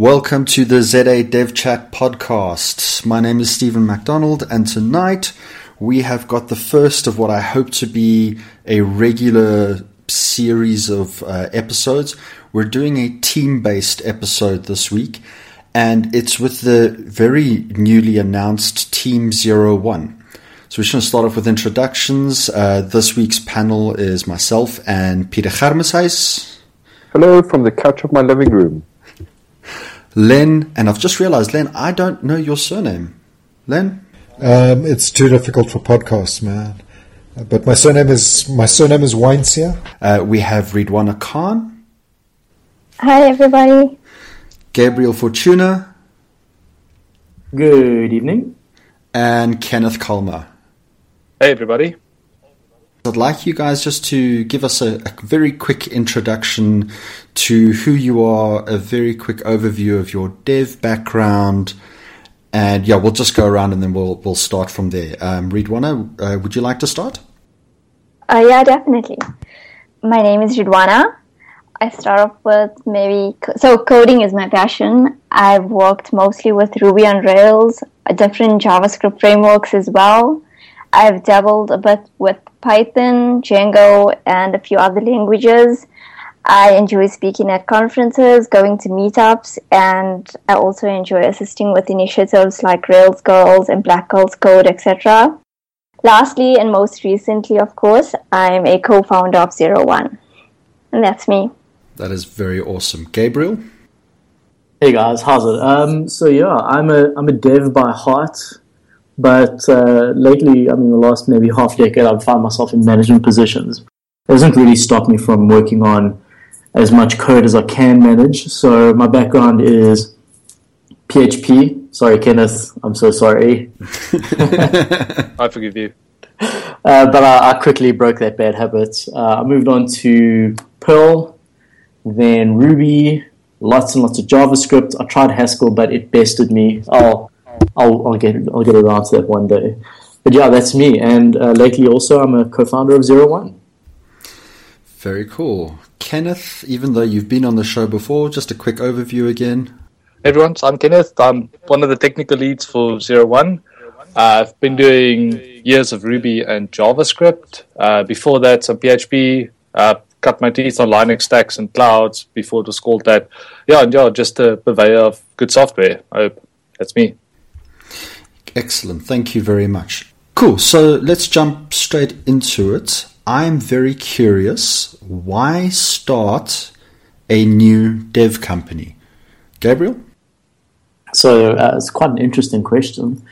Welcome to the ZA Dev Chat podcast. My name is Stephen MacDonald, and tonight we have got the first of what I hope to be a regular series of uh, episodes. We're doing a team based episode this week, and it's with the very newly announced Team Zero One. So we're going to start off with introductions. Uh, this week's panel is myself and Peter Germeshuis. Hello from the couch of my living room. Len, and I've just realized, Len, I don't know your surname. Len? Um, it's too difficult for podcasts, man. But my surname is my surname is Weincier. Uh, we have Ridwana Khan. Hi, everybody. Gabriel Fortuna. Good evening. And Kenneth Kalmer. Hey, everybody. I'd like you guys just to give us a, a, very quick introduction to who you are, a very quick overview of your dev background, and yeah, we'll just go around and then we'll we'll start from there. Um, Ridwana, uh, would you like to start? Uh, yeah, definitely. My name is Ridwana. I start off with maybe so coding is my passion. I've worked mostly with Ruby on Rails, different JavaScript frameworks as well. I've dabbled a bit with Python, Django, and a few other languages. I enjoy speaking at conferences, going to meetups, and I also enjoy assisting with initiatives like Rails Girls and Black Girls Code, etc. Lastly, and most recently, of course, I'm a co founder of Zero One. And that's me. That is very awesome. Gabriel? Hey guys, how's it? Um, so yeah, I'm a I'm a dev by heart. But uh, lately, I mean, the last maybe half decade, I've found myself in management positions. It doesn't really stop me from working on as much code as I can manage. So my background is PHP. Sorry, Kenneth, I'm so sorry. I forgive you. Uh, but I, I, quickly broke that bad habit. Uh, I moved on to Perl, then Ruby, lots and lots of JavaScript. I tried Haskell, but it bested me. I'll I'll, I'll get I'll get around to that one day. But yeah, that's me. And uh, lately, also, I'm a co-founder of Zero One. Very cool, Kenneth. Even though you've been on the show before, just a quick overview again. Hey everyone, so I'm Kenneth. I'm one of the technical leads for Zero One. Uh, I've been doing years of Ruby and JavaScript. Uh, before that, some PHP. Uh, cut my teeth on Linux stacks and clouds before it was called that. Yeah, and yeah, just a purveyor of good software. I hope that's me. Excellent. Thank you very much. Cool. So let's jump straight into it. I'm very curious. Why start a new dev company? Gabriel? So uh, it's quite an interesting question.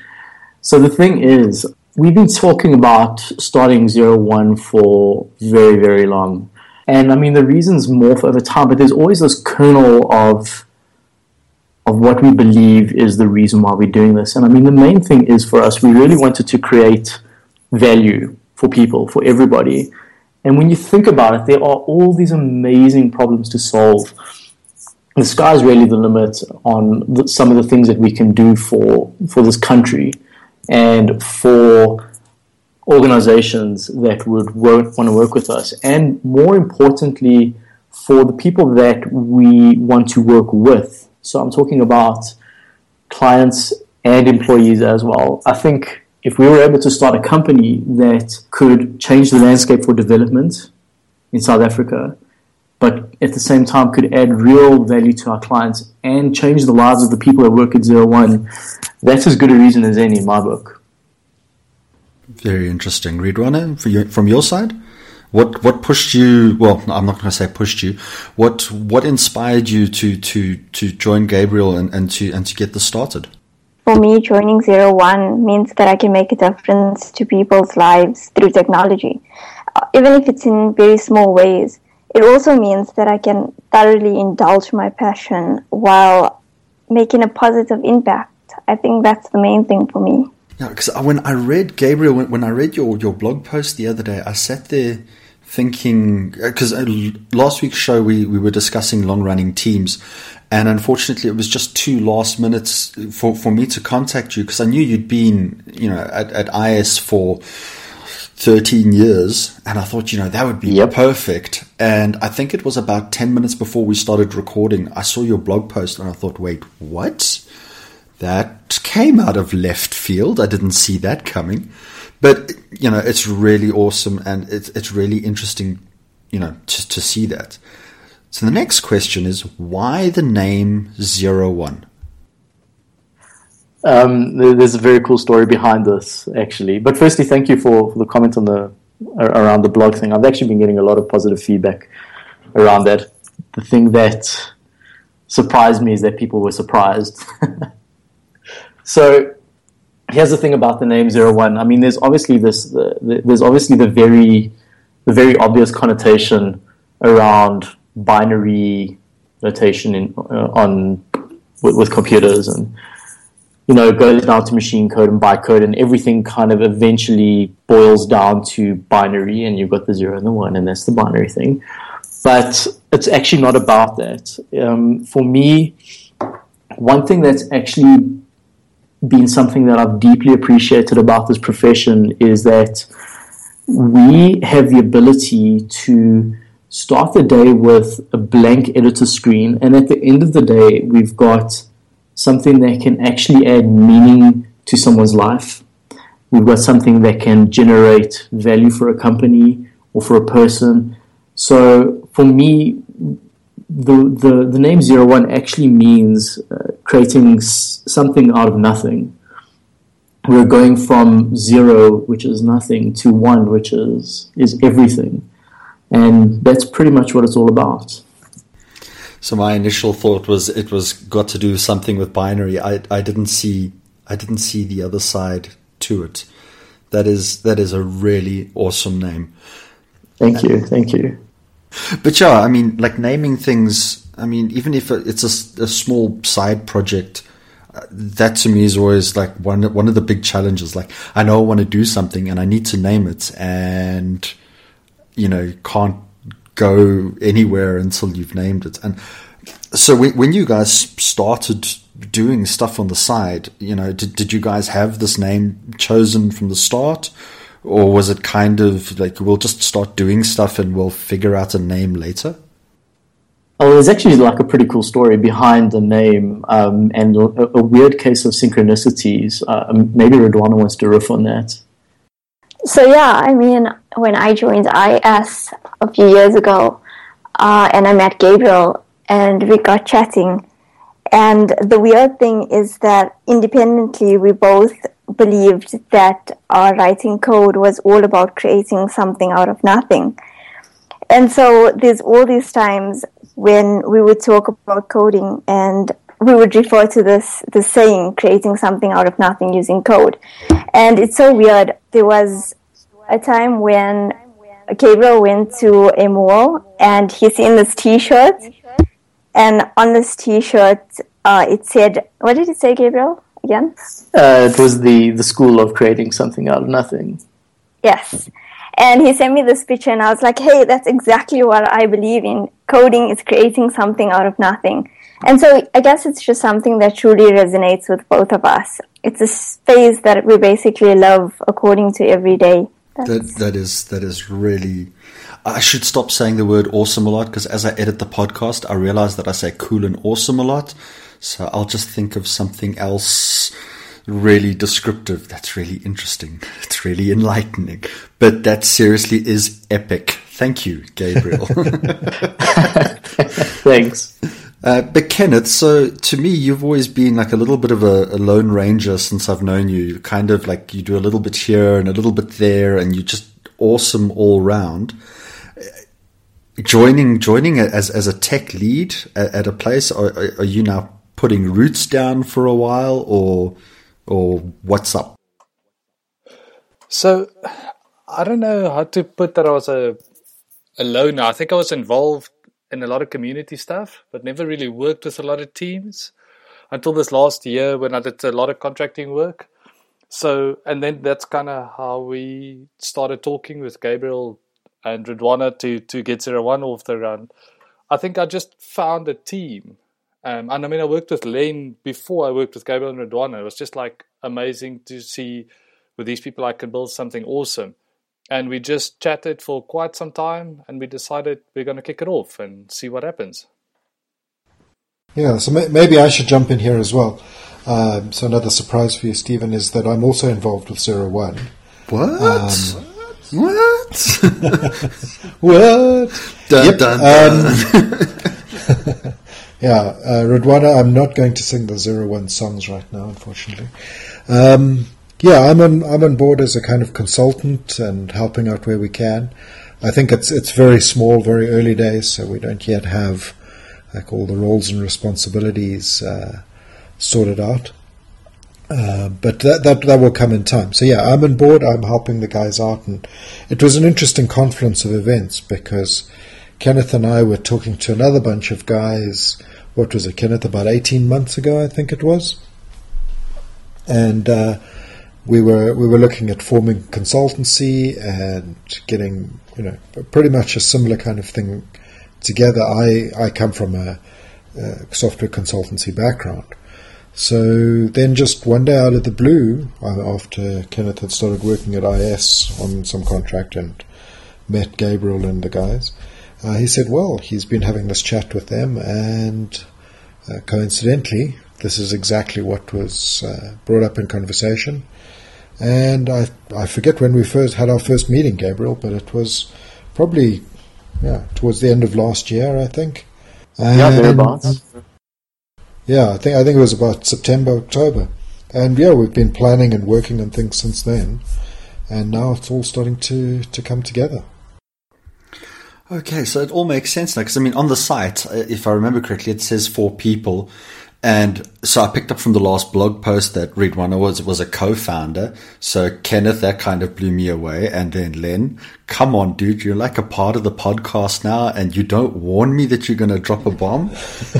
So the thing is, we've been talking about starting zero one for very, very long. And I mean, the reasons morph over time, but there's always this kernel of of what we believe is the reason why we're doing this. And I mean, the main thing is for us, we really wanted to create value for people, for everybody. And when you think about it, there are all these amazing problems to solve. The sky's really the limit on the, some of the things that we can do for, for this country and for organizations that would work, want to work with us. And more importantly, for the people that we want to work with so I'm talking about clients and employees as well. I think if we were able to start a company that could change the landscape for development in South Africa, but at the same time could add real value to our clients and change the lives of the people that work at Zero One, that's as good a reason as any in my book. Very interesting. Ridwana, from your side? What what pushed you? Well, I'm not going to say pushed you. What what inspired you to to to join Gabriel and, and to and to get this started? For me, joining Zero One means that I can make a difference to people's lives through technology, uh, even if it's in very small ways. It also means that I can thoroughly indulge my passion while making a positive impact. I think that's the main thing for me. Yeah, because when I read Gabriel, when, when I read your, your blog post the other day, I sat there thinking because uh, last week's show we, we were discussing long running teams and unfortunately it was just two last minutes for, for me to contact you because I knew you'd been you know at, at IS for 13 years. And I thought, you know, that would be Yep. perfect. And I think it was about 10 minutes before we started recording. I saw your blog post and I thought, wait, what? That came out of left field. I didn't see that coming. But, you know, it's really awesome and it's, it's really interesting, you know, to, to see that. So the next question is why the name Zero One? Um, there's a very cool story behind this, actually. But firstly, thank you for, for the comment on the around the blog thing. I've actually been getting a lot of positive feedback around that. The thing that surprised me is that people were surprised. so here's the thing about the name Zero One. I mean, there's obviously this. The, the, there's obviously the very, the very obvious connotation around binary notation in uh, on with, with computers and you know, it goes down to machine code and bytecode, and everything kind of eventually boils down to binary, and you've got the zero and the one, and that's the binary thing. But it's actually not about that. Um, for me, one thing that's actually been something that I've deeply appreciated about this profession is that we have the ability to start the day with a blank editor screen, and at the end of the day, we've got something that can actually add meaning to someone's life. We've got something that can generate value for a company or for a person. So for me, the the, the name Zero One actually means uh, creating s- something out of nothing. We're going from zero, which is nothing, to one, which is is everything, and that's pretty much what it's all about. So my initial thought was it was got to do something with binary. I I didn't see I didn't see the other side to it. That is that is a really awesome name. Thank you, thank you. But yeah, I mean, like naming things. I mean, even if it's a small side project, uh, that to me is always like one one of the big challenges. Like I know I want to do something and I need to name it, and you know can't go anywhere until you've named it. And so when, when you guys started doing stuff on the side, you know, did did you guys have this name chosen from the start? Or was it kind of like we'll just start doing stuff and we'll figure out a name later? Oh, there's actually like a pretty cool story behind the name um, and a, a weird case of synchronicities. Uh, maybe Ridwana wants to riff on that. So yeah, I mean, when I joined IS a few years ago, uh, and I met Gabriel, and we got chatting. And the weird thing is that independently, we both believed that our writing code was all about creating something out of nothing. And so there's all these times when we would talk about coding and we would refer to this the saying creating something out of nothing using code. And it's so weird. There was a time when Gabriel went to a mall and he seen this t-shirt and on this t-shirt uh, it said what did it say Gabriel again? Uh, it was the, the school of creating something out of nothing. Yes. And he sent me this picture, and I was like, hey, that's exactly what I believe in. Coding is creating something out of nothing. And so I guess it's just something that truly resonates with both of us. It's a space that we basically love according to every day. That that is that is really. I should stop saying the word awesome a lot because as I edit the podcast, I realize that I say cool and awesome a lot. So I'll just think of something else really descriptive. That's really interesting. It's really enlightening. But that seriously is epic. Thank you, Gabriel. Thanks. Uh, but Kenneth, so to me, you've always been like a little bit of a, a lone ranger since I've known you. Kind of like you do a little bit here and a little bit there, and you're just awesome all round. Joining joining as as a tech lead at, at a place, are, are you now putting roots down for a while, or or what's up? So I don't know how to put that I was a a loner. I think I was involved in a lot of community stuff, but never really worked with a lot of teams until this last year when I did a lot of contracting work. So, and then that's kind of how we started talking with Gabriel and Ridwana to to get zero one off the run. I think I just found a team. Um, and I mean, I worked with Lane before I worked with Gabriel and Ridwana. It was just like amazing to see with these people I could build something awesome. and we just chatted for quite some time, and we decided we're going to kick it off and see what happens. Yeah, so may- maybe I should jump in here as well. Um, so another surprise for you, Stephen, is that I'm also involved with Zero One. What? Um, what? What? dun, Yep, dun, um, dun. Yeah, uh, I'm not going to sing the Zero One songs right now, unfortunately. Um, yeah, I'm on I'm on board as a kind of consultant and helping out where we can. I think it's it's very small, very early days, so we don't yet have like all the roles and responsibilities uh, sorted out. Uh, but that, that that will come in time. So yeah, I'm on board. I'm helping the guys out, and it was an interesting confluence of events because Kenneth and I were talking to another bunch of guys. What was it, Kenneth? About eighteen months ago, I think it was, and uh, we were we were looking at forming consultancy and getting you know pretty much a similar kind of thing together. I I come from a, a software consultancy background. So then, just one day out of the blue, uh, after Kenneth had started working at IS on some contract and met Gabriel and the guys, uh, he said, Well, he's been having this chat with them, and uh, coincidentally, this is exactly what was uh, brought up in conversation. And I, I forget when we first had our first meeting, Gabriel, but it was probably yeah, towards the end of last year, I think. Yeah, And- thereabouts. yeah, I think I think it was about September, October, and yeah, we've been planning and working on things since then, and now it's all starting to to come together. Okay, so it all makes sense now. Because I mean, on the site, uh, if I remember correctly, it says four people, and so I picked up from the last blog post that Ridwana was was a co-founder. So Kenneth, that kind of blew me away, and then Len, come on, dude, you're like a part of the podcast now, and you don't warn me that you're going to drop a bomb.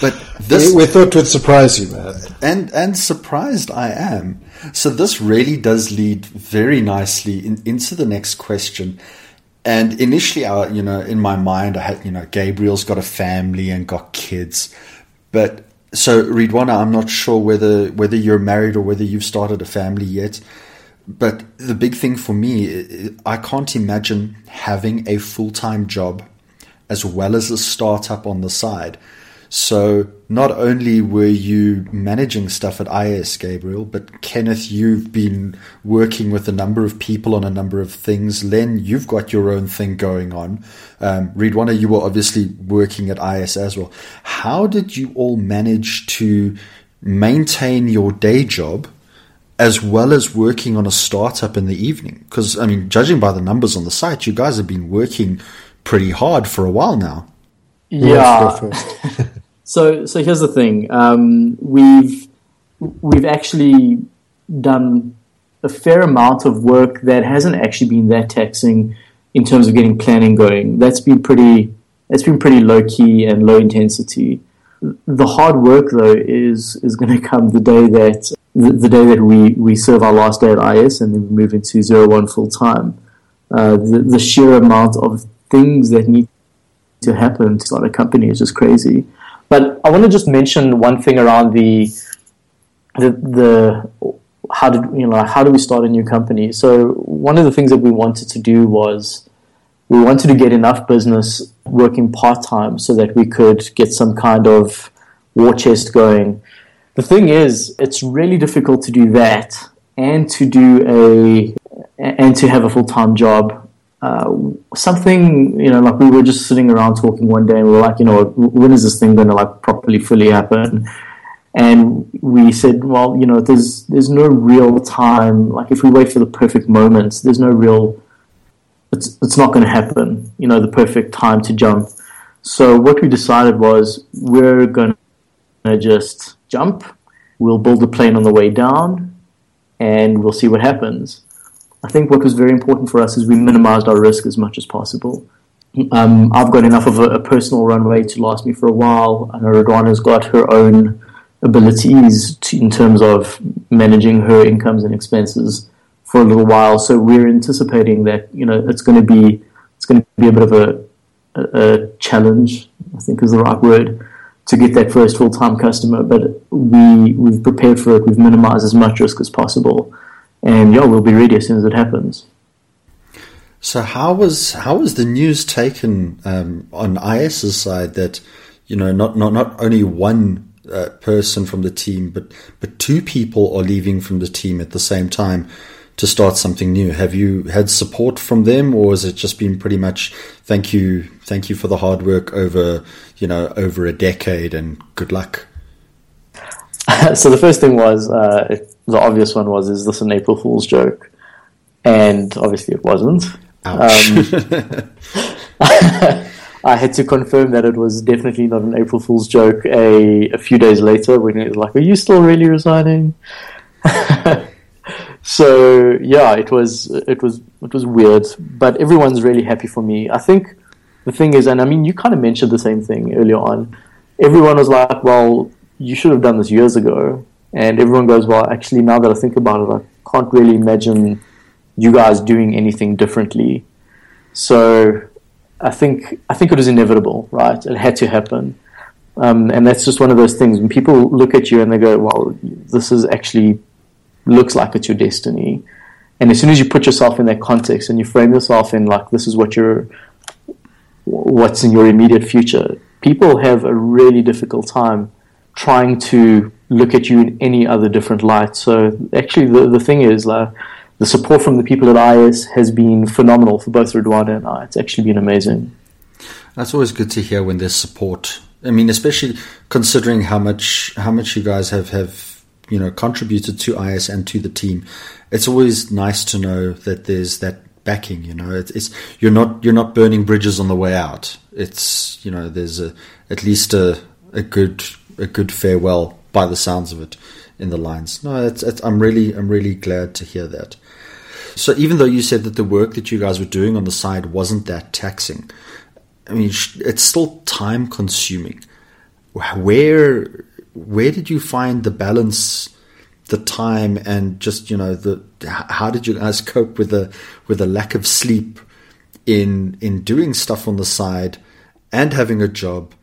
but this we, we thought would surprise you, man. and and surprised I am. So this really does lead very nicely in, into the next question. And initially, I, you know, in my mind, I had, you know, Gabriel's got a family and got kids, but so Ridwana, I'm not sure whether whether you're married or whether you've started a family yet. But the big thing for me, I can't imagine having a full time job as well as a startup on the side. So not only were you managing stuff at IS, Gabriel, but Kenneth, you've been working with a number of people on a number of things. Len, you've got your own thing going on. Um, Ridwana, you were obviously working at IS as well. How did you all manage to maintain your day job as well as working on a startup in the evening? Because, I mean, judging by the numbers on the site, you guys have been working pretty hard for a while now. Who wants to Yeah. So, so here's the thing. Um, we've we've actually done a fair amount of work that hasn't actually been that taxing in terms of getting planning going. That's been pretty. That's been pretty low key and low intensity. The hard work though is is going to come the day that the, the day that we we serve our last day at IS and then we move into zero one full time. Uh, the, the sheer amount of things that need to happen to start a company is just crazy. But I want to just mention one thing around the the the how did you know how do we start a new company? So one of the things that we wanted to do was we wanted to get enough business working part time so that we could get some kind of war chest going. The thing is, it's really difficult to do that and to do a and to have a full time job uh, something you know like we were just sitting around talking one day and we were like you know when is this thing going to like properly fully happen? And we said well you know there's there's no real time like if we wait for the perfect moment there's no real it's it's not going to happen you know the perfect time to jump. So what we decided was we're going to just jump we'll build a plane on the way down and we'll see what happens I think what was very important for us is we minimized our risk as much as possible. Um, I've got enough of a, a, personal runway to last me for a while. I know Ridwana's got her own abilities to, in terms of managing her incomes and expenses for a little while. So we're anticipating that you know it's going to be it's going to be a bit of a, a, a challenge. I think is the right word to get that first full time customer. But we we've prepared for it. We've minimized as much risk as possible and yeah, we'll be ready as soon as it happens. So how was how was the news taken um, on IS's side that you know not not not only one uh, person from the team but but two people are leaving from the team at the same time to start something new? Have you had support from them, or has it just been pretty much thank you thank you for the hard work over you know over a decade and good luck? so the first thing was uh, the obvious one was is this an April Fool's joke? And obviously it wasn't. Um, I had to confirm that it was definitely not an April Fool's joke a, a few days later when it was like, Are you still really resigning? so yeah, it was it was it was weird, but everyone's really happy for me. I think the thing is, and I mean, you kind of mentioned the same thing earlier on. Everyone was like, "Well, you should have done this years ago," and everyone goes, "Well, actually, now that I think about it, I can't really imagine you guys doing anything differently. So I think I think it was inevitable, right? It had to happen, um, and that's just one of those things. When people look at you and they go, "Well, this is actually looks like it's your destiny," and as soon as you put yourself in that context and you frame yourself in like this is what you're, what's in your immediate future, people have a really difficult time trying to look at you in any other different light. So actually, the the thing is like the support from the people at IS has been phenomenal for both Ridwana and I. It's actually been amazing. That's always good to hear when there's support. I mean, especially considering how much how much you guys have have you know contributed to IS and to the team. It's always nice to know that there's that backing. You know, it's, it's you're not you're not burning bridges on the way out. It's you know there's a at least a a good a good farewell by the sounds of it in the lines. No, it's, it's, I'm really I'm really glad to hear that. So even though you said that the work that you guys were doing on the side wasn't that taxing, I mean, it's still time consuming. Where where did you find the balance, the time, and just you know the how did you guys cope with the with the lack of sleep in in doing stuff on the side and having a job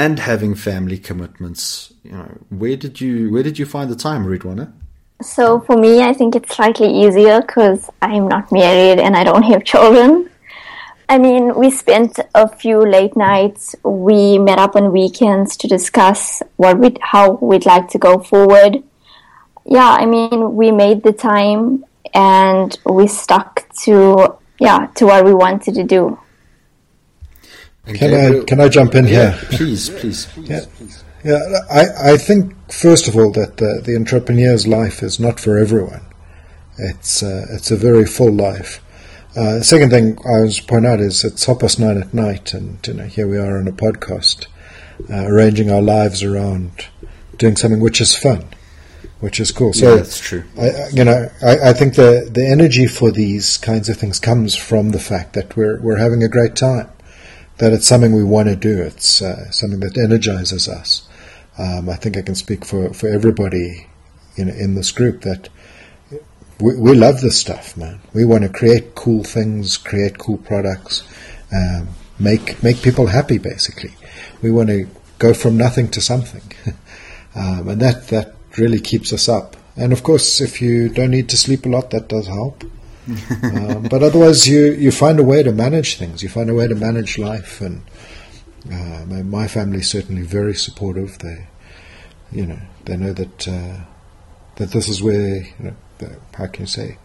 and having family commitments? You know, where did you where did you find the time, Ridwana? So for me, I think it's slightly easier because I'm not married and I don't have children. I mean, we spent a few late nights. We met up on weekends to discuss what we how we'd like to go forward. Yeah, I mean, we made the time and we stuck to yeah to what we wanted to do. Can I can I jump in yeah, here? Please, please, please. Yeah. Yeah, I, I think first of all that the, the entrepreneur's life is not for everyone. It's uh, it's a very full life. Uh, second thing I was point out is it's half past nine at night, and you know here we are on a podcast, uh, arranging our lives around doing something which is fun, which is cool. So yeah, that's true. I, you know, I, I think the the energy for these kinds of things comes from the fact that we're we're having a great time, that it's something we want to do. It's uh, something that energizes us. Um, I think I can speak for, for everybody in, in this group that we, we love this stuff, man. We want to create cool things, create cool products, um, make make people happy. Basically, we want to go from nothing to something, um, and that that really keeps us up. And of course, if you don't need to sleep a lot, that does help. Um, but otherwise, you you find a way to manage things. You find a way to manage life, and uh, my, my family's certainly very supportive. They you know, they know that uh, that this is where you know, the, how can you say,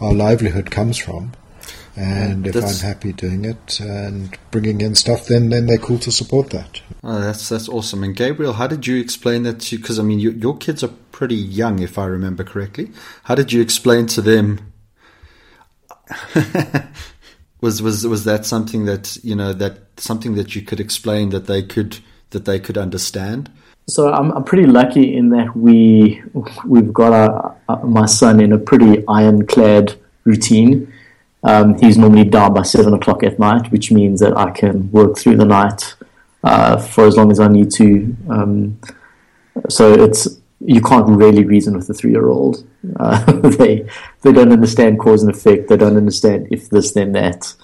our livelihood comes from. And if I'm happy doing it and bringing in stuff, then then they're cool to support that. Oh, that's that's awesome. And Gabriel, how did you explain that to? Because I mean, you, your kids are pretty young, if I remember correctly. How did you explain to them? was was was that something that you know that something that you could explain that they could that they could understand? So I'm, I'm pretty lucky in that we we've got my son in a pretty ironclad routine. Um, he's normally down by seven o'clock at night, which means that I can work through the night uh, for as long as I need to. Um, so it's you can't really reason with a three-year-old. Uh, they they don't understand cause and effect. They don't understand if this then that.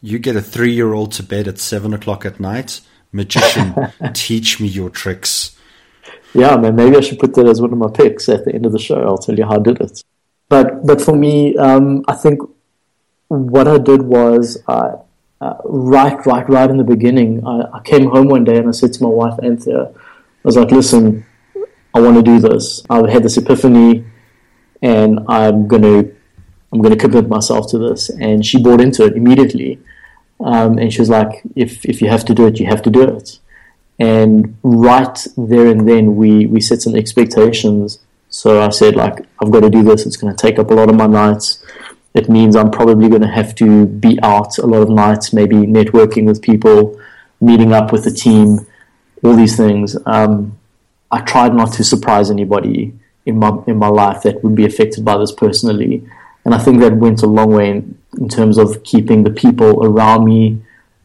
You get a three-year-old to bed at seven o'clock at night. Magician, teach me your tricks. Yeah, man, maybe I should put that as one of my picks at the end of the show. I'll tell you how I did it. but but for me, um, I think what I did was uh, uh, right, right, right in the beginning. I, I, came home one day and I said to my wife Anthea, I was like, "Listen, I want to do this. I've had this epiphany, and I'm gonna I'm gonna commit myself to this." And she bought into it immediately, um, and she was like, "If if you have to do it, you have to do it." And right there and then, we we set some expectations. So I said, like, I've got to do this. It's going to take up a lot of my nights. It means I'm probably going to have to be out a lot of nights, maybe networking with people, meeting up with the team, all these things. Um, I tried not to surprise anybody in my in my life that would be affected by this personally, and I think that went a long way in, in terms of keeping the people around me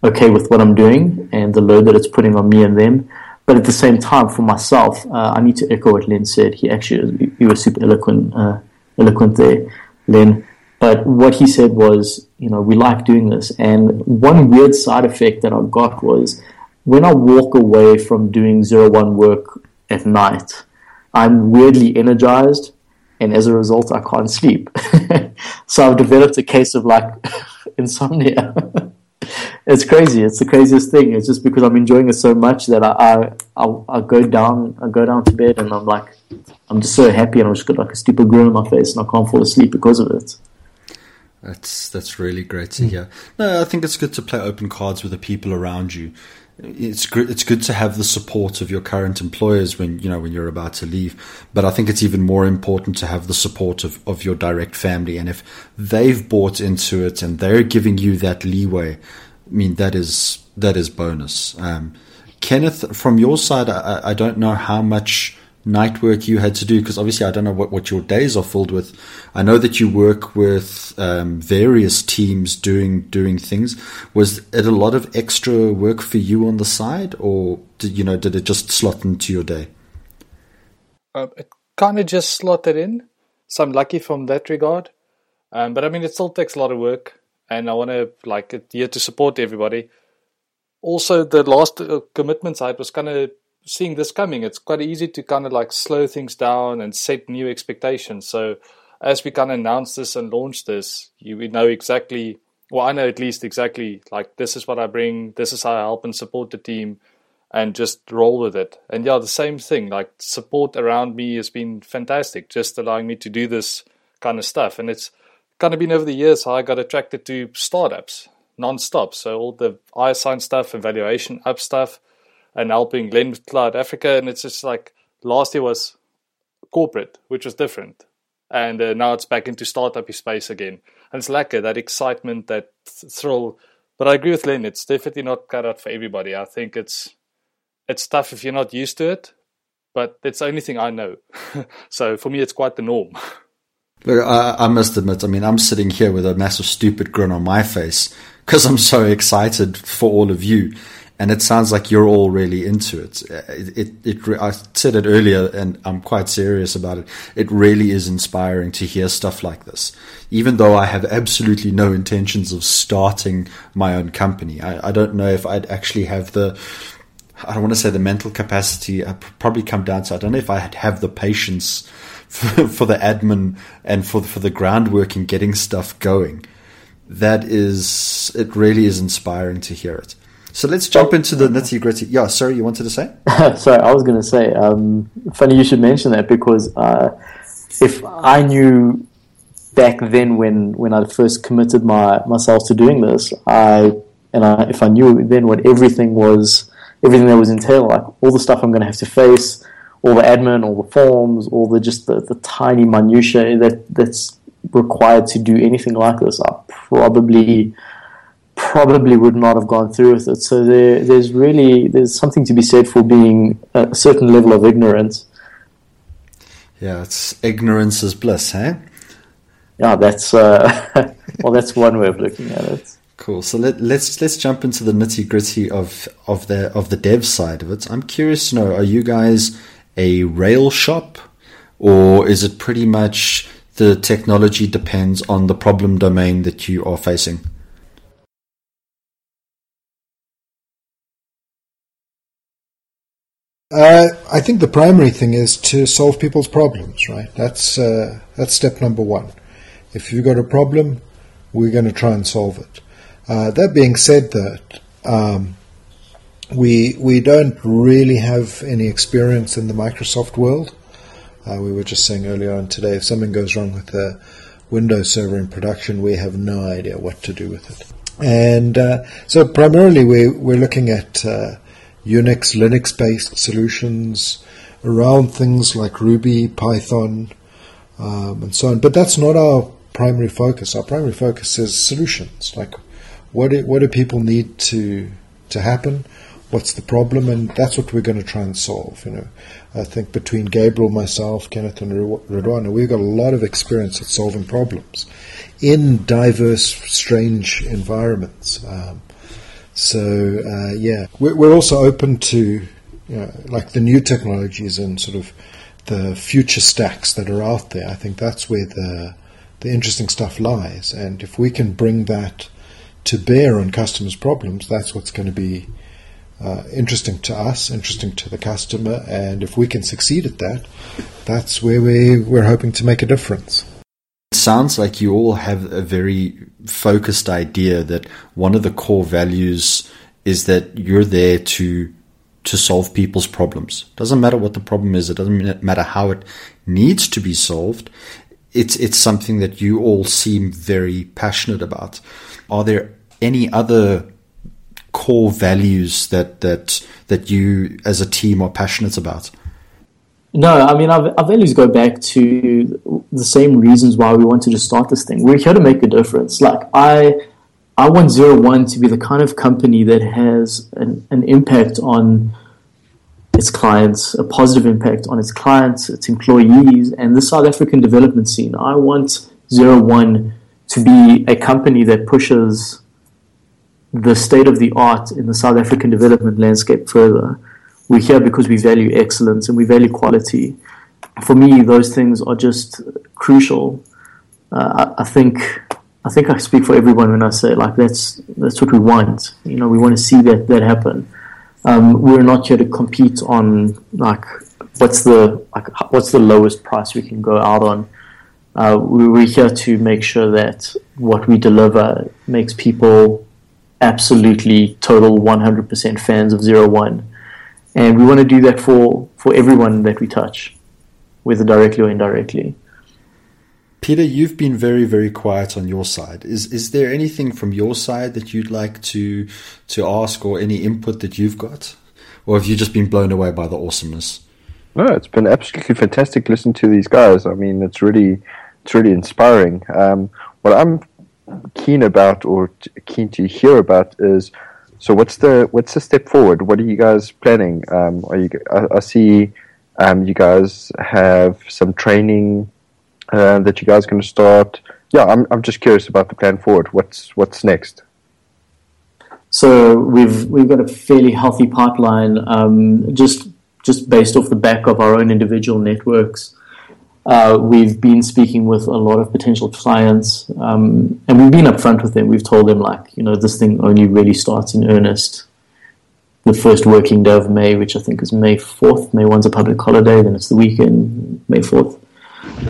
okay with what I'm doing and the load that it's putting on me and them. But at the same time, for myself, uh, I need to echo what Len said. He actually, you were super eloquent, uh, eloquent there, Len. But what he said was, you know, we like doing this. And one weird side effect that I got was when I walk away from doing zero one work at night, I'm weirdly energized. And as a result, I can't sleep. so I've developed a case of like insomnia. it's crazy. It's the craziest thing. It's just because I'm enjoying it so much that I, I, I, I go down, I go down to bed and I'm like, I'm just so happy and I'm just got like a stupid grin on my face and I can't fall asleep because of it. That's that's really great to hear. No, I think it's good to play open cards with the people around you. It's good. It's good to have the support of your current employers when you know when you're about to leave. But I think it's even more important to have the support of, of your direct family. And if they've bought into it and they're giving you that leeway, I mean that is that is bonus. Um, Kenneth, from your side, I, I don't know how much night work you had to do? Because obviously, I don't know what, what your days are filled with. I know that you work with um, various teams doing doing things. Was it a lot of extra work for you on the side, or did you know did it just slot into your day? Uh, it kind of just slotted in, so I'm lucky from that regard. Um, but I mean, it still takes a lot of work, and I want to like here to support everybody. Also, the last uh, side was kind of seeing this coming, it's quite easy to kind of like slow things down and set new expectations. So as we kind of announce this and launch this, you we know exactly. Well, I know at least exactly like this is what I bring. This is how I help and support the team, and just roll with it. And yeah, the same thing. Like support around me has been fantastic, just allowing me to do this kind of stuff. And it's kind of been over the years how I got attracted to startups non-stop. So all the iSign stuff, evaluation up stuff, and helping Len Cloud Afrika. And it's just like last year was corporate, which was different. And uh, now it's back into startup space again. And it's like that excitement, that thrill. But I agree with Len, it's definitely not cut out for everybody. I think it's it's tough if you're not used to it, but it's the only thing I know. so for me, it's quite the norm. Look, I, I, must admit, I mean, I'm sitting here with a massive stupid grin on my face because I'm so excited for all of you and it sounds like you're all really into it. It, it, it, I said it earlier, and I'm quite serious about it. It really is inspiring to hear stuff like this. Even though I have absolutely no intentions of starting my own company, I, I don't know if I'd actually have the. I don't want to say the mental capacity. Uh, I probably come down to I don't know if I'd have the patience for, for the admin and for for the groundwork in getting stuff going. That is, it really is inspiring to hear it. So let's jump into the nitty gritty. Yeah, sorry, you wanted to say? sorry, I was going to say. Um, funny you should mention that because uh, if I knew back then when when I first committed my myself to doing this, I and I, if I knew then what everything was, everything that was entailed, like all the stuff I'm going to have to face, all the admin, all the forms, all the just the, the tiny minutiae that that's required to do anything like this, I probably probably would not have gone through with it. So there, there's really there's something to be said for being a certain level of ignorance. Yeah, it's ignorance is bliss, hey? Yeah, that's uh, well, that's one way of looking at it. Cool. So let, let's let's jump into the nitty gritty of of the of the dev side of it. I'm curious to know: Are you guys a Rail shop, or is it pretty much the technology depends on the problem domain that you are facing? Uh, I think the primary thing is to solve people's problems, right? That's uh, that's step number one. If you've got a problem, we're going to try and solve it. Uh, that being said, that um, we we don't really have any experience in the Microsoft world. Uh, we were just saying earlier on today, if something goes wrong with the Windows server in production, we have no idea what to do with it. And uh, so primarily we, we're looking at uh, Unix, Linux based solutions around things like Ruby, Python, um, and so on. But that's not our primary focus. Our primary focus is solutions. Like, what do, what do people need to to happen? What's the problem? And that's what we're going to try and solve. You know, I think between Gabriel, myself, Kenneth, and Ridwana, we've got a lot of experience at solving problems in diverse, strange environments. Um, so uh, yeah, we're, we're, also open to you know, like the new technologies and sort of the future stacks that are out there. I think that's where the the interesting stuff lies. And if we can bring that to bear on customers' problems, that's what's going to be uh, interesting to us, interesting to the customer. And if we can succeed at that, that's where we, we're hoping to make a difference. Sounds like you all have a very focused idea that one of the core values is that you're there to to solve people's problems. Doesn't matter what the problem is. It doesn't matter how it needs to be solved. It's it's something that you all seem very passionate about. Are there any other core values that that that you as a team are passionate about? No, I mean, our, our values go back to the same reasons why we wanted to start this thing. We're here to make a difference. Like, I, I want Zero One to be the kind of company that has an, an impact on its clients, a positive impact on its clients, its employees, and the South African development scene. I want Zero One to be a company that pushes the state of the art in the South African development landscape further we're here because we value excellence and we value quality. For me, those things are just crucial. Uh, I, I, think I think I speak for everyone when I say like that's that's what we want. You know, we want to see that that happen. Um, we're not here to compete on like what's the like what's the lowest price we can go out on. Uh, we're here to make sure that what we deliver makes people absolutely total 100% fans of Zero One and we want to do that for for everyone that we touch, whether directly or indirectly. Peter, you've been very, very quiet on your side. Is is there anything from your side that you'd like to to ask, or any input that you've got, or have you just been blown away by the awesomeness? No, it's been absolutely fantastic listening to these guys. I mean, it's really it's really inspiring. Um, what I'm keen about, or keen to hear about, is so what's the what's the step forward? What are you guys planning? Um, are you? I, I see um, you guys have some training uh, that you guys going to start. Yeah, I'm I'm just curious about the plan forward. What's what's next? So we've we've got a fairly healthy pipeline, um, just just based off the back of our own individual networks. Uh, we've been speaking with a lot of potential clients, um, and we've been upfront with them. We've told them, like, you know, this thing only really starts in earnest the first working day of May, which I think is May 4th. May 1's a public holiday, then it's the weekend, May 4th.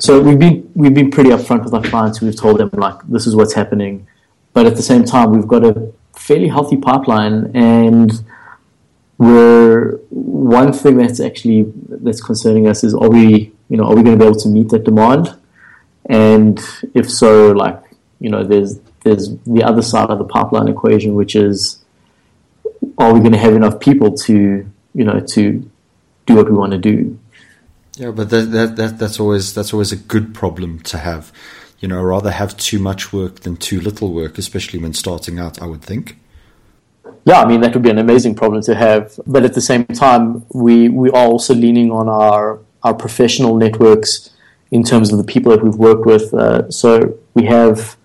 So we've been we've been pretty upfront with our clients. We've told them like this is what's happening, but at the same time we've got a fairly healthy pipeline, and we're one thing that's actually that's concerning us is are we you know, are we going to be able to meet that demand? And if so, like, you know, there's there's the other side of the pipeline equation, which is, are we going to have enough people to, you know, to do what we want to do? Yeah, but that, that, that that's always that's always a good problem to have. You know, rather have too much work than too little work, especially when starting out. I would think. Yeah, I mean that would be an amazing problem to have, but at the same time, we we are also leaning on our our professional networks in terms of the people that we've worked with. Uh, so we have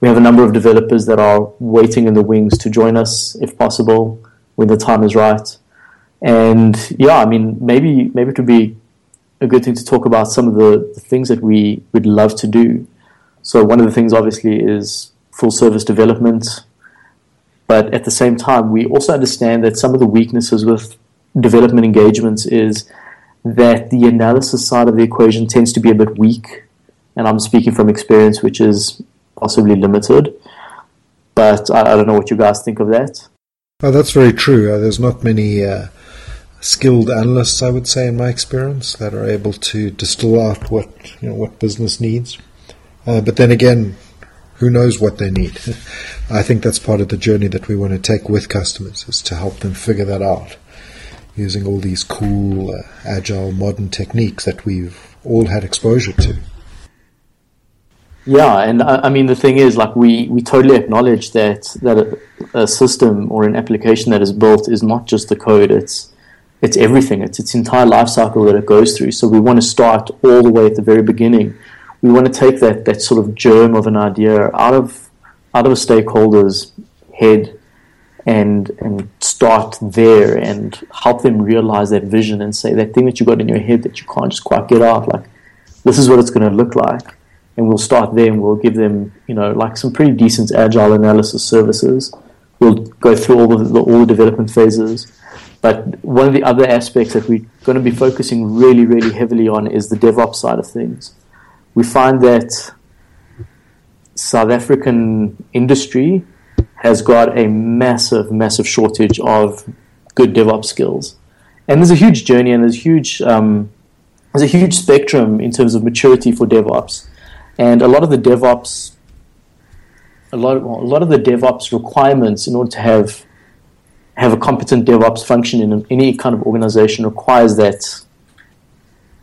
we have a number of developers that are waiting in the wings to join us if possible when the time is right. And yeah, I mean maybe maybe it would be a good thing to talk about some of the, the things that we would love to do. So one of the things obviously is full service development. But at the same time, we also understand that some of the weaknesses with development engagements is that the analysis side of the equation tends to be a bit weak. And I'm speaking from experience, which is possibly limited. But I, I don't know what you guys think of that. Oh, that's very true. Uh, there's not many uh, skilled analysts, I would say, in my experience, that are able to distill out what you know what business needs. Uh, but then again, who knows what they need? I think that's part of the journey that we want to take with customers is to help them figure that out using all these cool, uh, agile, modern techniques that we've all had exposure to. Yeah, and I, mean the thing is, like we, we totally acknowledge that that a, a, system or an application that is built is not just the code; it's it's everything. It's its entire life cycle that it goes through. So we want to start all the way at the very beginning. We want to take that that sort of germ of an idea out of out of a stakeholder's head and and start there and help them realize that vision and say that thing that you got in your head that you can't just quite get out like this is what it's going to look like. And we'll start there and we'll give them you know like some pretty decent agile analysis services. We'll go through all the all the development phases. But one of the other aspects that we're going to be focusing really really heavily on is the DevOps side of things. We find that South African industry has got a massive, massive shortage of good DevOps skills. And there's a huge journey and there's huge, um, there's a huge spectrum in terms of maturity for DevOps. And a lot of the DevOps, a lot of, a lot of the DevOps requirements in order to have have a competent DevOps function in any kind of organization requires that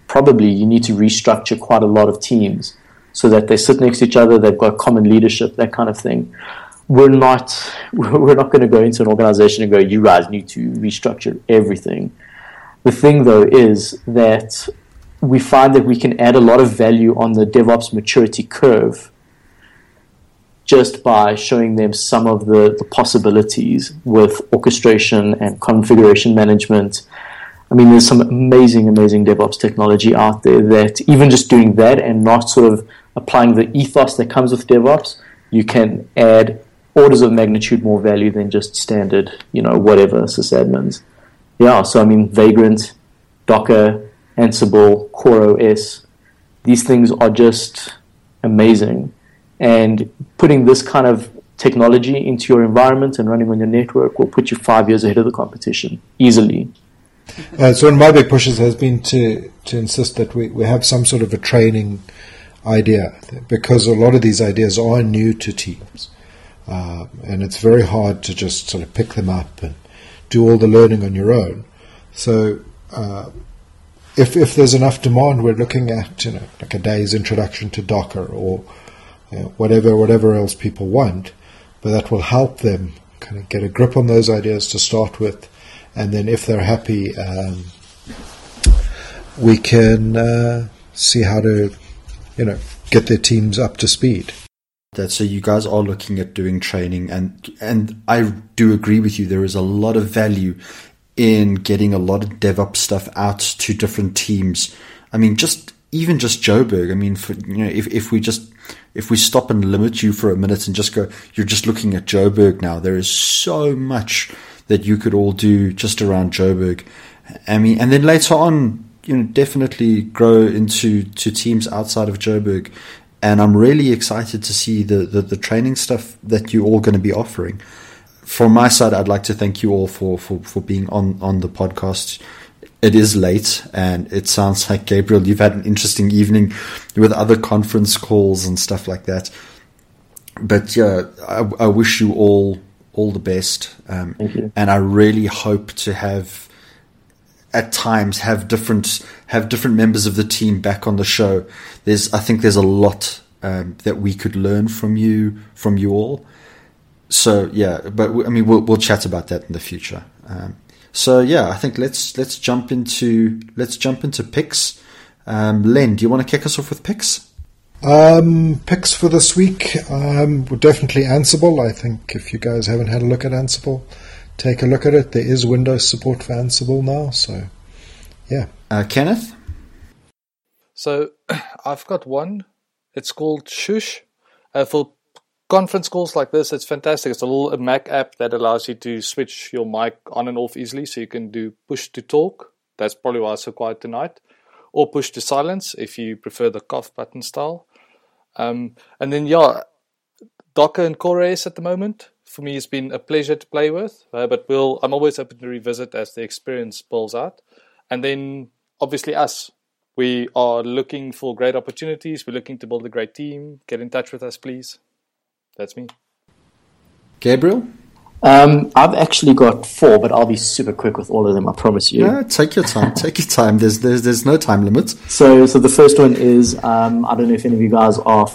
probably you need to restructure quite a lot of teams so that they sit next to each other, they've got common leadership, that kind of thing we're not we're not going to go into an organization and go, you guys need to restructure everything. The thing though is that we find that we can add a lot of value on the DevOps maturity curve just by showing them some of the, the possibilities with orchestration and configuration management. I mean, there's some amazing, amazing DevOps technology out there that even just doing that and not sort of applying the ethos that comes with DevOps, you can add orders of magnitude more value than just standard, you know, whatever sysadmins. Yeah, so I mean, Vagrant, Docker, Ansible, CoreOS, these things are just amazing. And putting this kind of technology into your environment and running on your network will put you five years ahead of the competition easily. Uh, so one of my big pushes has been to, to insist that we, we have some sort of a training idea because a lot of these ideas are new to teams. Uh, and it's very hard to just sort of pick them up and do all the learning on your own. So, uh, if if there's enough demand, we're looking at you know like a day's introduction to Docker or you know, whatever whatever else people want, but that will help them kind of get a grip on those ideas to start with, and then if they're happy, um, we can uh, see how to you know get their teams up to speed that so you guys are looking at doing training and and I do agree with you there is a lot of value in getting a lot of DevOps stuff out to different teams. I mean just even just Joburg. I mean for you know if if we just if we stop and limit you for a minute and just go you're just looking at Joburg now there is so much that you could all do just around Joburg. I mean and then later on you know definitely grow into to teams outside of Joburg and I'm really excited to see the, the, the training stuff that you're all going to be offering. From my side, I'd like to thank you all for, for, for being on, on the podcast. It is late, and it sounds like Gabriel, you've had an interesting evening with other conference calls and stuff like that. But yeah, I, I wish you all all the best, um, and I really hope to have at times have different have different members of the team back on the show. There's I think there's a lot um, that we could learn from you from you all. So yeah, but I mean we'll we'll chat about that in the future. Um, so yeah, I think let's let's jump into let's jump into picks. Um, Len, do you want to kick us off with picks? Um, picks for this week um, were definitely Ansible. I think if you guys haven't had a look at Ansible, take a look at it. There is Windows support for Ansible now, so yeah. Uh, Kenneth? So I've got one. It's called Shush uh, for conference calls like this, it's fantastic. It's a little a Mac app that allows you to switch your mic on and off easily, so you can do push to talk. That's probably why it's so quiet tonight, or push to silence if you prefer the cough button style. Um, and then yeah, Docker and CoreOS at the moment for me it's been a pleasure to play with, uh, but we'll I'm always open to revisit as the experience pulls out. And then obviously us, we are looking for great opportunities. We're looking to build a great team. Get in touch with us, please. That's me. Gabriel? Um, I've actually got four, but I'll be super quick with all of them. I promise you. Yeah, take your time. take your time. There's there's there's no time limit. So so the first one is um, I don't know if any of you guys are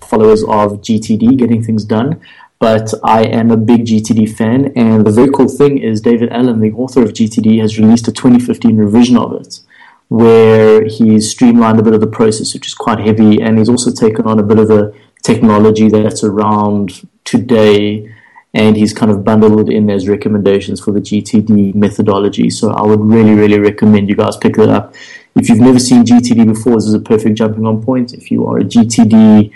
followers of GTD, getting things done, but I am a big GTD fan. And the very cool thing is David Allen, the author of GTD, has released a 2015 revision of it, where he's streamlined a bit of the process, which is quite heavy, and he's also taken on a bit of the technology that's around today and he's kind of bundled it in as recommendations for the GTD methodology. So I would really, really recommend you guys pick that up. If you've never seen GTD before, this is a perfect jumping on point. If you are a GTD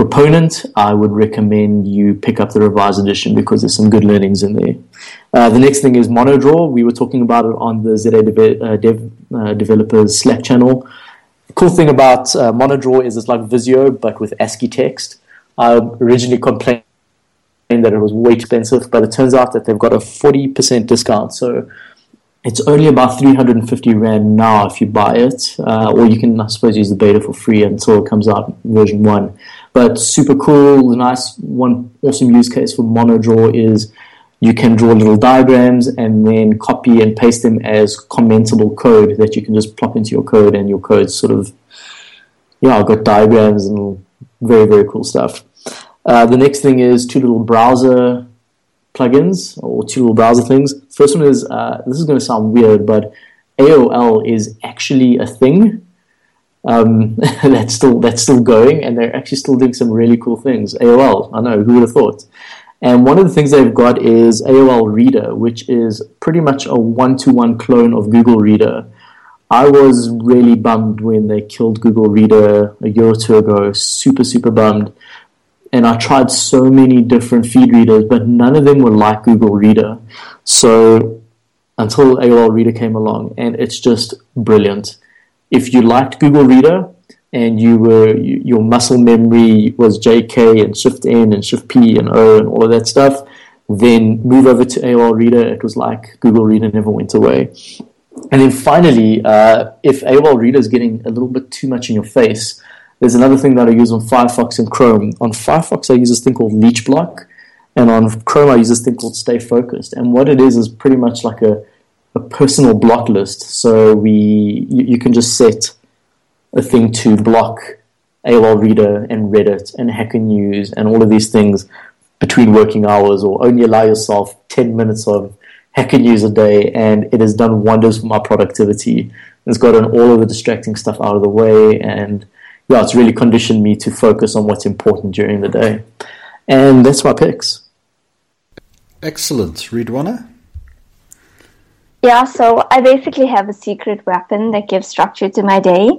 proponent, I would recommend you pick up the revised edition because there's some good learnings in there. Uh, the next thing is Monodraw. We were talking about it on the ZA Dev, uh, Dev uh, Developers Slack channel. The cool thing about uh, Monodraw is it's like Visio but with ASCII text. I originally complained that it was way expensive, but it turns out that they've got a 40% discount. So it's only about 350 Rand now if you buy it, uh, or you can, I suppose, use the beta for free until it comes out version 1. But super cool, the nice one awesome use case for MonoDraw is you can draw little diagrams and then copy and paste them as commentable code that you can just plop into your code and your code sort of, yeah, I've got diagrams and very, very cool stuff. Uh, the next thing is two little browser plugins or two little browser things. First one is uh, this is going to sound weird, but AOL is actually a thing um, that's still that's still going, and they're actually still doing some really cool things. AOL, I know who would have thought. And one of the things they've got is AOL Reader, which is pretty much a one-to-one clone of Google Reader. I was really bummed when they killed Google Reader a year or two ago. Super, super bummed and I tried so many different feed readers, but none of them were like Google Reader. So until AOL Reader came along, and it's just brilliant. If you liked Google Reader and you were you, your muscle memory was JK and Shift N and Shift P and O and all of that stuff, then move over to AOL Reader. It was like Google Reader never went away. And then finally, uh, if AOL Reader is getting a little bit too much in your face, there's another thing that I use on Firefox and Chrome. On Firefox, I use this thing called Leech Block, and on Chrome, I use this thing called Stay Focused. And what it is is pretty much like a, a personal block list. So we you, you can just set a thing to block AOL Reader and Reddit and Hacker News and all of these things between working hours, or only allow yourself 10 minutes of Hacker News a day, and it has done wonders for my productivity. It's gotten all of the distracting stuff out of the way and yeah, it's really conditioned me to focus on what's important during the day. And that's my picks. Excellent. Ridwana? Yeah, so I basically have a secret weapon that gives structure to my day.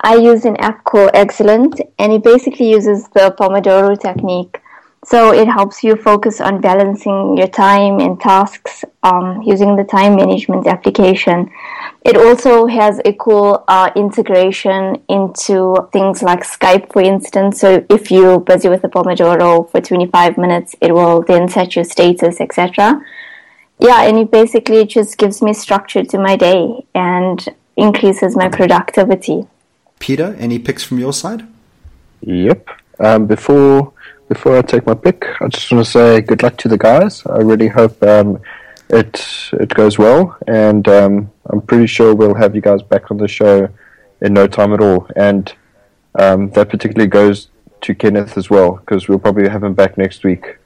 I use an app called Excellent, and it basically uses the Pomodoro technique. So it helps you focus on balancing your time and tasks um, using the time management application. It also has a cool uh, integration into things like Skype, for instance. So if you're busy with the Pomodoro for 25 minutes, it will then set your status, etc. Yeah, and it basically just gives me structure to my day and increases my productivity. Peter, any picks from your side? Yep. Um, before before I take my pick, I just want to say good luck to the guys. I really hope um, it it goes well, and um, I'm pretty sure we'll have you guys back on the show in no time at all. And um, that particularly goes to Kenneth as well, because we'll probably have him back next week.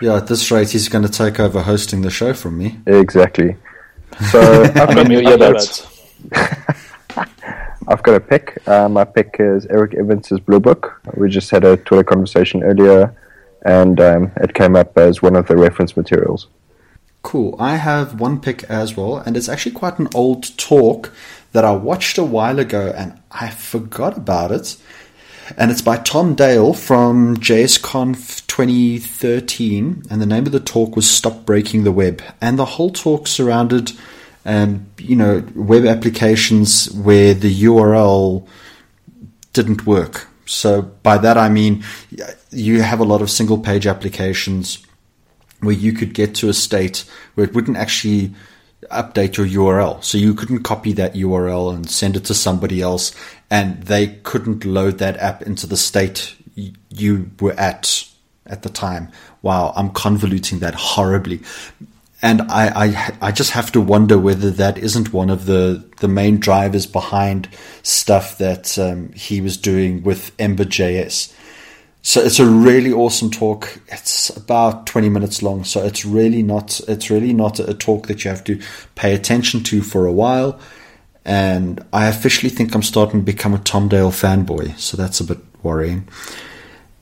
Yeah, at this rate, he's going to take over hosting the show from me. Exactly. So I've got, I've got, I've got a pick. Uh, my pick is Eric Evans's Blue Book. We just had a Twitter conversation earlier, and um, it came up as one of the reference materials. Cool. I have one pick as well, and it's actually quite an old talk that I watched a while ago and I forgot about it. And it's by Tom Dale from JSConf 2013, and the name of the talk was "Stop Breaking the Web," and the whole talk surrounded, um, you know, web applications where the URL didn't work. So by that I mean you have a lot of single page applications where you could get to a state where it wouldn't actually update your URL. So you couldn't copy that URL and send it to somebody else and they couldn't load that app into the state you were at at the time. Wow, I'm convoluting that horribly. And I, I, I just have to wonder whether that isn't one of the, the main drivers behind stuff that um, he was doing with Ember.js. So it's a really awesome talk. It's about 20 minutes long, so it's really not it's really not a talk that you have to pay attention to for a while. And I officially think I'm starting to become a Tom Dale fanboy, so that's a bit worrying.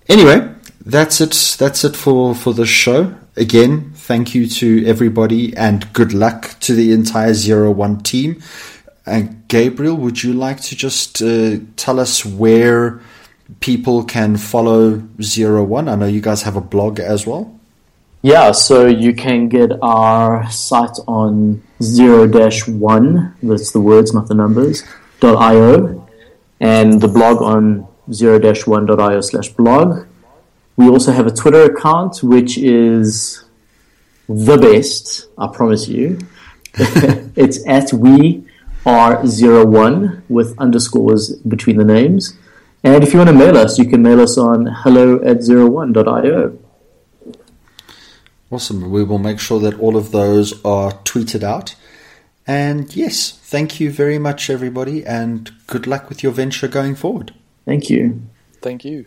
Anyway, that's it. That's it for for the show. Again, thank you to everybody, and good luck to the entire Zero One team. And Gabriel, would you like to just uh, tell us where? people can follow Zero One? I know you guys have a blog as well. Yeah, so you can get our site on zero dash one, that's the words, not the numbers, dot io, and the blog on zero dash one dot io slash blog. We also have a Twitter account, which is the best, I promise you. it's at we are zero one with underscores between the names. And if you want to mail us, you can mail us on hello at zero1.io. Awesome. We will make sure that all of those are tweeted out. And yes, thank you very much, everybody, and good luck with your venture going forward. Thank you. Thank you.